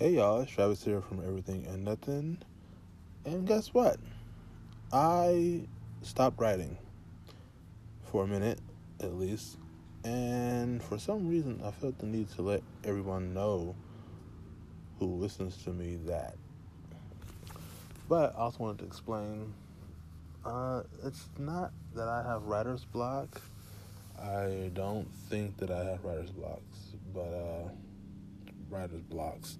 Hey y'all, it's Travis here from Everything and Nothing. And guess what? I stopped writing for a minute at least. And for some reason, I felt the need to let everyone know who listens to me that. But I also wanted to explain uh, it's not that I have writer's block. I don't think that I have writer's blocks, but uh, writer's blocks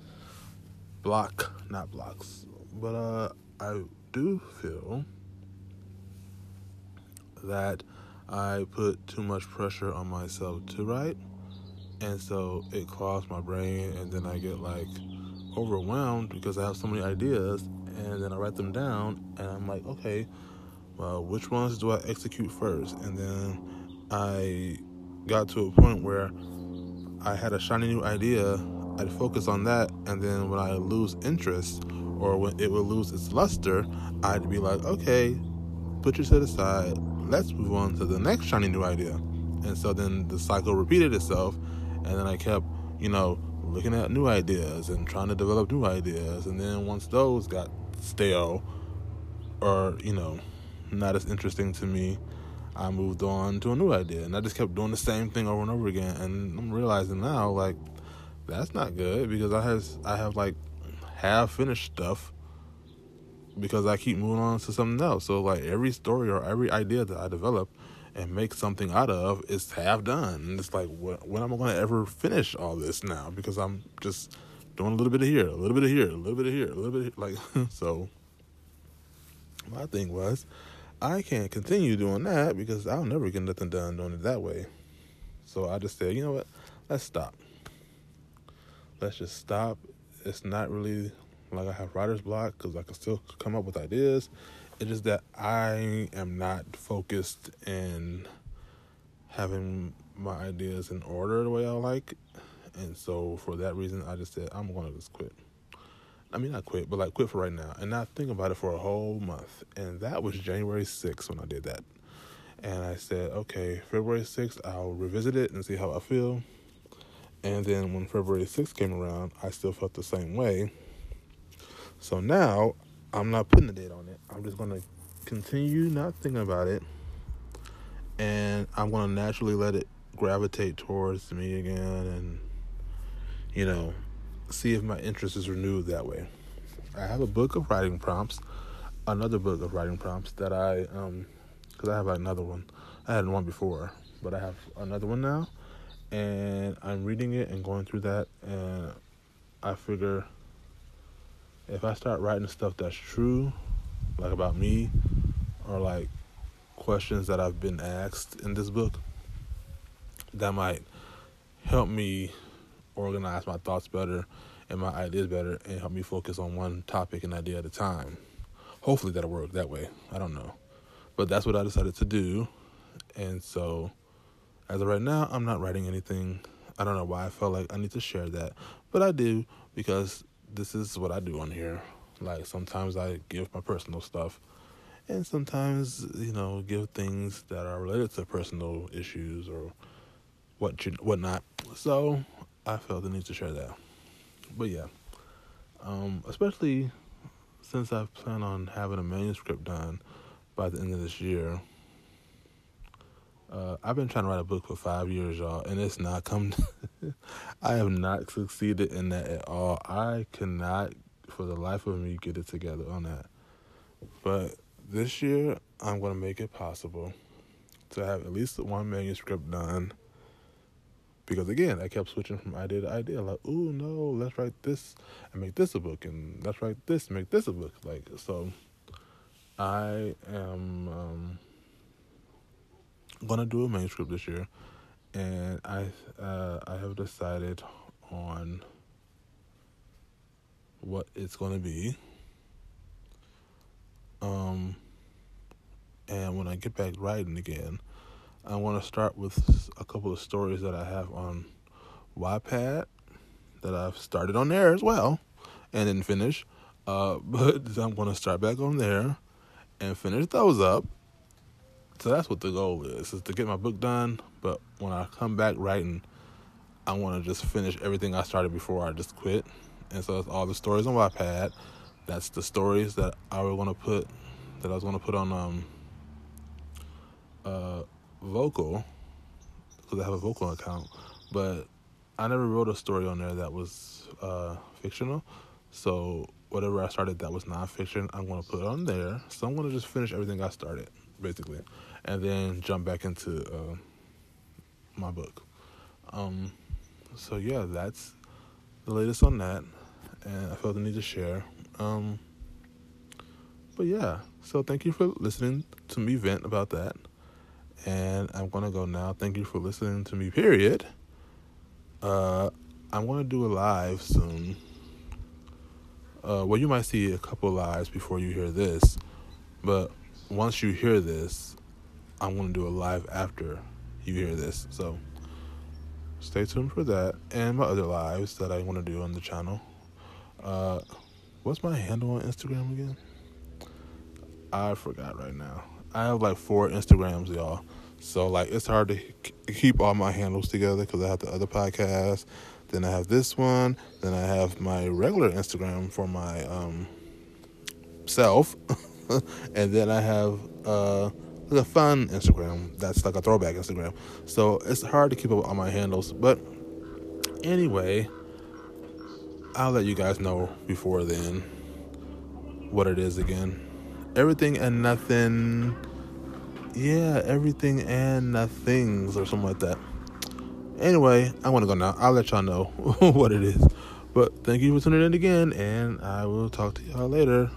block, not blocks. But uh, I do feel that I put too much pressure on myself to write, and so it clogs my brain, and then I get like overwhelmed because I have so many ideas, and then I write them down, and I'm like, okay, well, which ones do I execute first? And then I got to a point where I had a shiny new idea I'd focus on that, and then when I lose interest or when it will lose its luster, I'd be like, okay, put your shit aside. Let's move on to the next shiny new idea. And so then the cycle repeated itself, and then I kept, you know, looking at new ideas and trying to develop new ideas. And then once those got stale or, you know, not as interesting to me, I moved on to a new idea. And I just kept doing the same thing over and over again. And I'm realizing now, like, that's not good because I has I have like half finished stuff because I keep moving on to something else. So like every story or every idea that I develop and make something out of is half done. And it's like when am I going to ever finish all this now? Because I'm just doing a little bit of here, a little bit of here, a little bit of here, a little bit like so. My thing was, I can't continue doing that because I'll never get nothing done doing it that way. So I just said, you know what? Let's stop let's just stop. It's not really like I have writer's block because I can still come up with ideas. It's just that I am not focused in having my ideas in order the way I like. And so for that reason, I just said, I'm going to just quit. I mean, not quit, but like quit for right now and not think about it for a whole month. And that was January 6th when I did that. And I said, okay, February 6th, I'll revisit it and see how I feel. And then when February 6th came around, I still felt the same way. So now I'm not putting a date on it. I'm just going to continue not thinking about it. And I'm going to naturally let it gravitate towards me again and, you know, see if my interest is renewed that way. I have a book of writing prompts, another book of writing prompts that I, um, because I have another one. I had one before, but I have another one now and I'm reading it and going through that, and I figure if I start writing stuff that's true, like about me, or like questions that I've been asked in this book, that might help me organize my thoughts better and my ideas better and help me focus on one topic and idea at a time. Hopefully that'll work that way. I don't know. But that's what I decided to do. And so as of right now, I'm not writing anything. I don't know why I felt like I need to share that, but I do because this is what I do on here. Like sometimes I give my personal stuff, and sometimes you know give things that are related to personal issues or what you whatnot. So I felt the need to share that. But yeah, um, especially since I plan on having a manuscript done by the end of this year uh, I've been trying to write a book for five years, y'all, and it's not come. I have not succeeded in that at all. I cannot, for the life of me, get it together on that. But this year, I'm going to make it possible to have at least one manuscript done. Because again, I kept switching from idea to idea. Like, ooh, no, let's write this and make this a book, and let's write this, make this a book. Like, so I am. Um, gonna do a manuscript this year, and I uh, I have decided on what it's gonna be. Um, and when I get back writing again, I want to start with a couple of stories that I have on Wattpad that I've started on there as well, and didn't finish. Uh, but I'm gonna start back on there and finish those up so that's what the goal is, is to get my book done. But when I come back writing, I want to just finish everything I started before I just quit. and so it's all the stories on Wattpad. That's the stories that I was gonna put that I was gonna put on um uh vocal because I have a vocal account, but I never wrote a story on there that was uh fictional. So whatever I started that was nonfiction, I'm gonna put on there. So I'm gonna just finish everything I started, basically, and then jump back into uh, my book. Um, so yeah, that's the latest on that, and I felt the need to share. Um, but yeah, so thank you for listening to me vent about that, and I'm gonna go now. Thank you for listening to me. Period. Uh, I'm gonna do a live soon. Uh, well, you might see a couple lives before you hear this, but once you hear this, I'm gonna do a live after you hear this. So stay tuned for that and my other lives that I want to do on the channel. Uh, what's my handle on Instagram again? I forgot right now. I have like four Instagrams, y'all. So like it's hard to keep all my handles together because I have the other podcast, then I have this one, then I have my regular Instagram for my um self, and then I have uh a fun Instagram that's like a throwback Instagram. So it's hard to keep up on my handles. But anyway, I'll let you guys know before then what it is again. Everything and nothing. Yeah, everything and nothings or something like that. Anyway, I want to go now. I'll let y'all know what it is. But thank you for tuning in again, and I will talk to y'all later.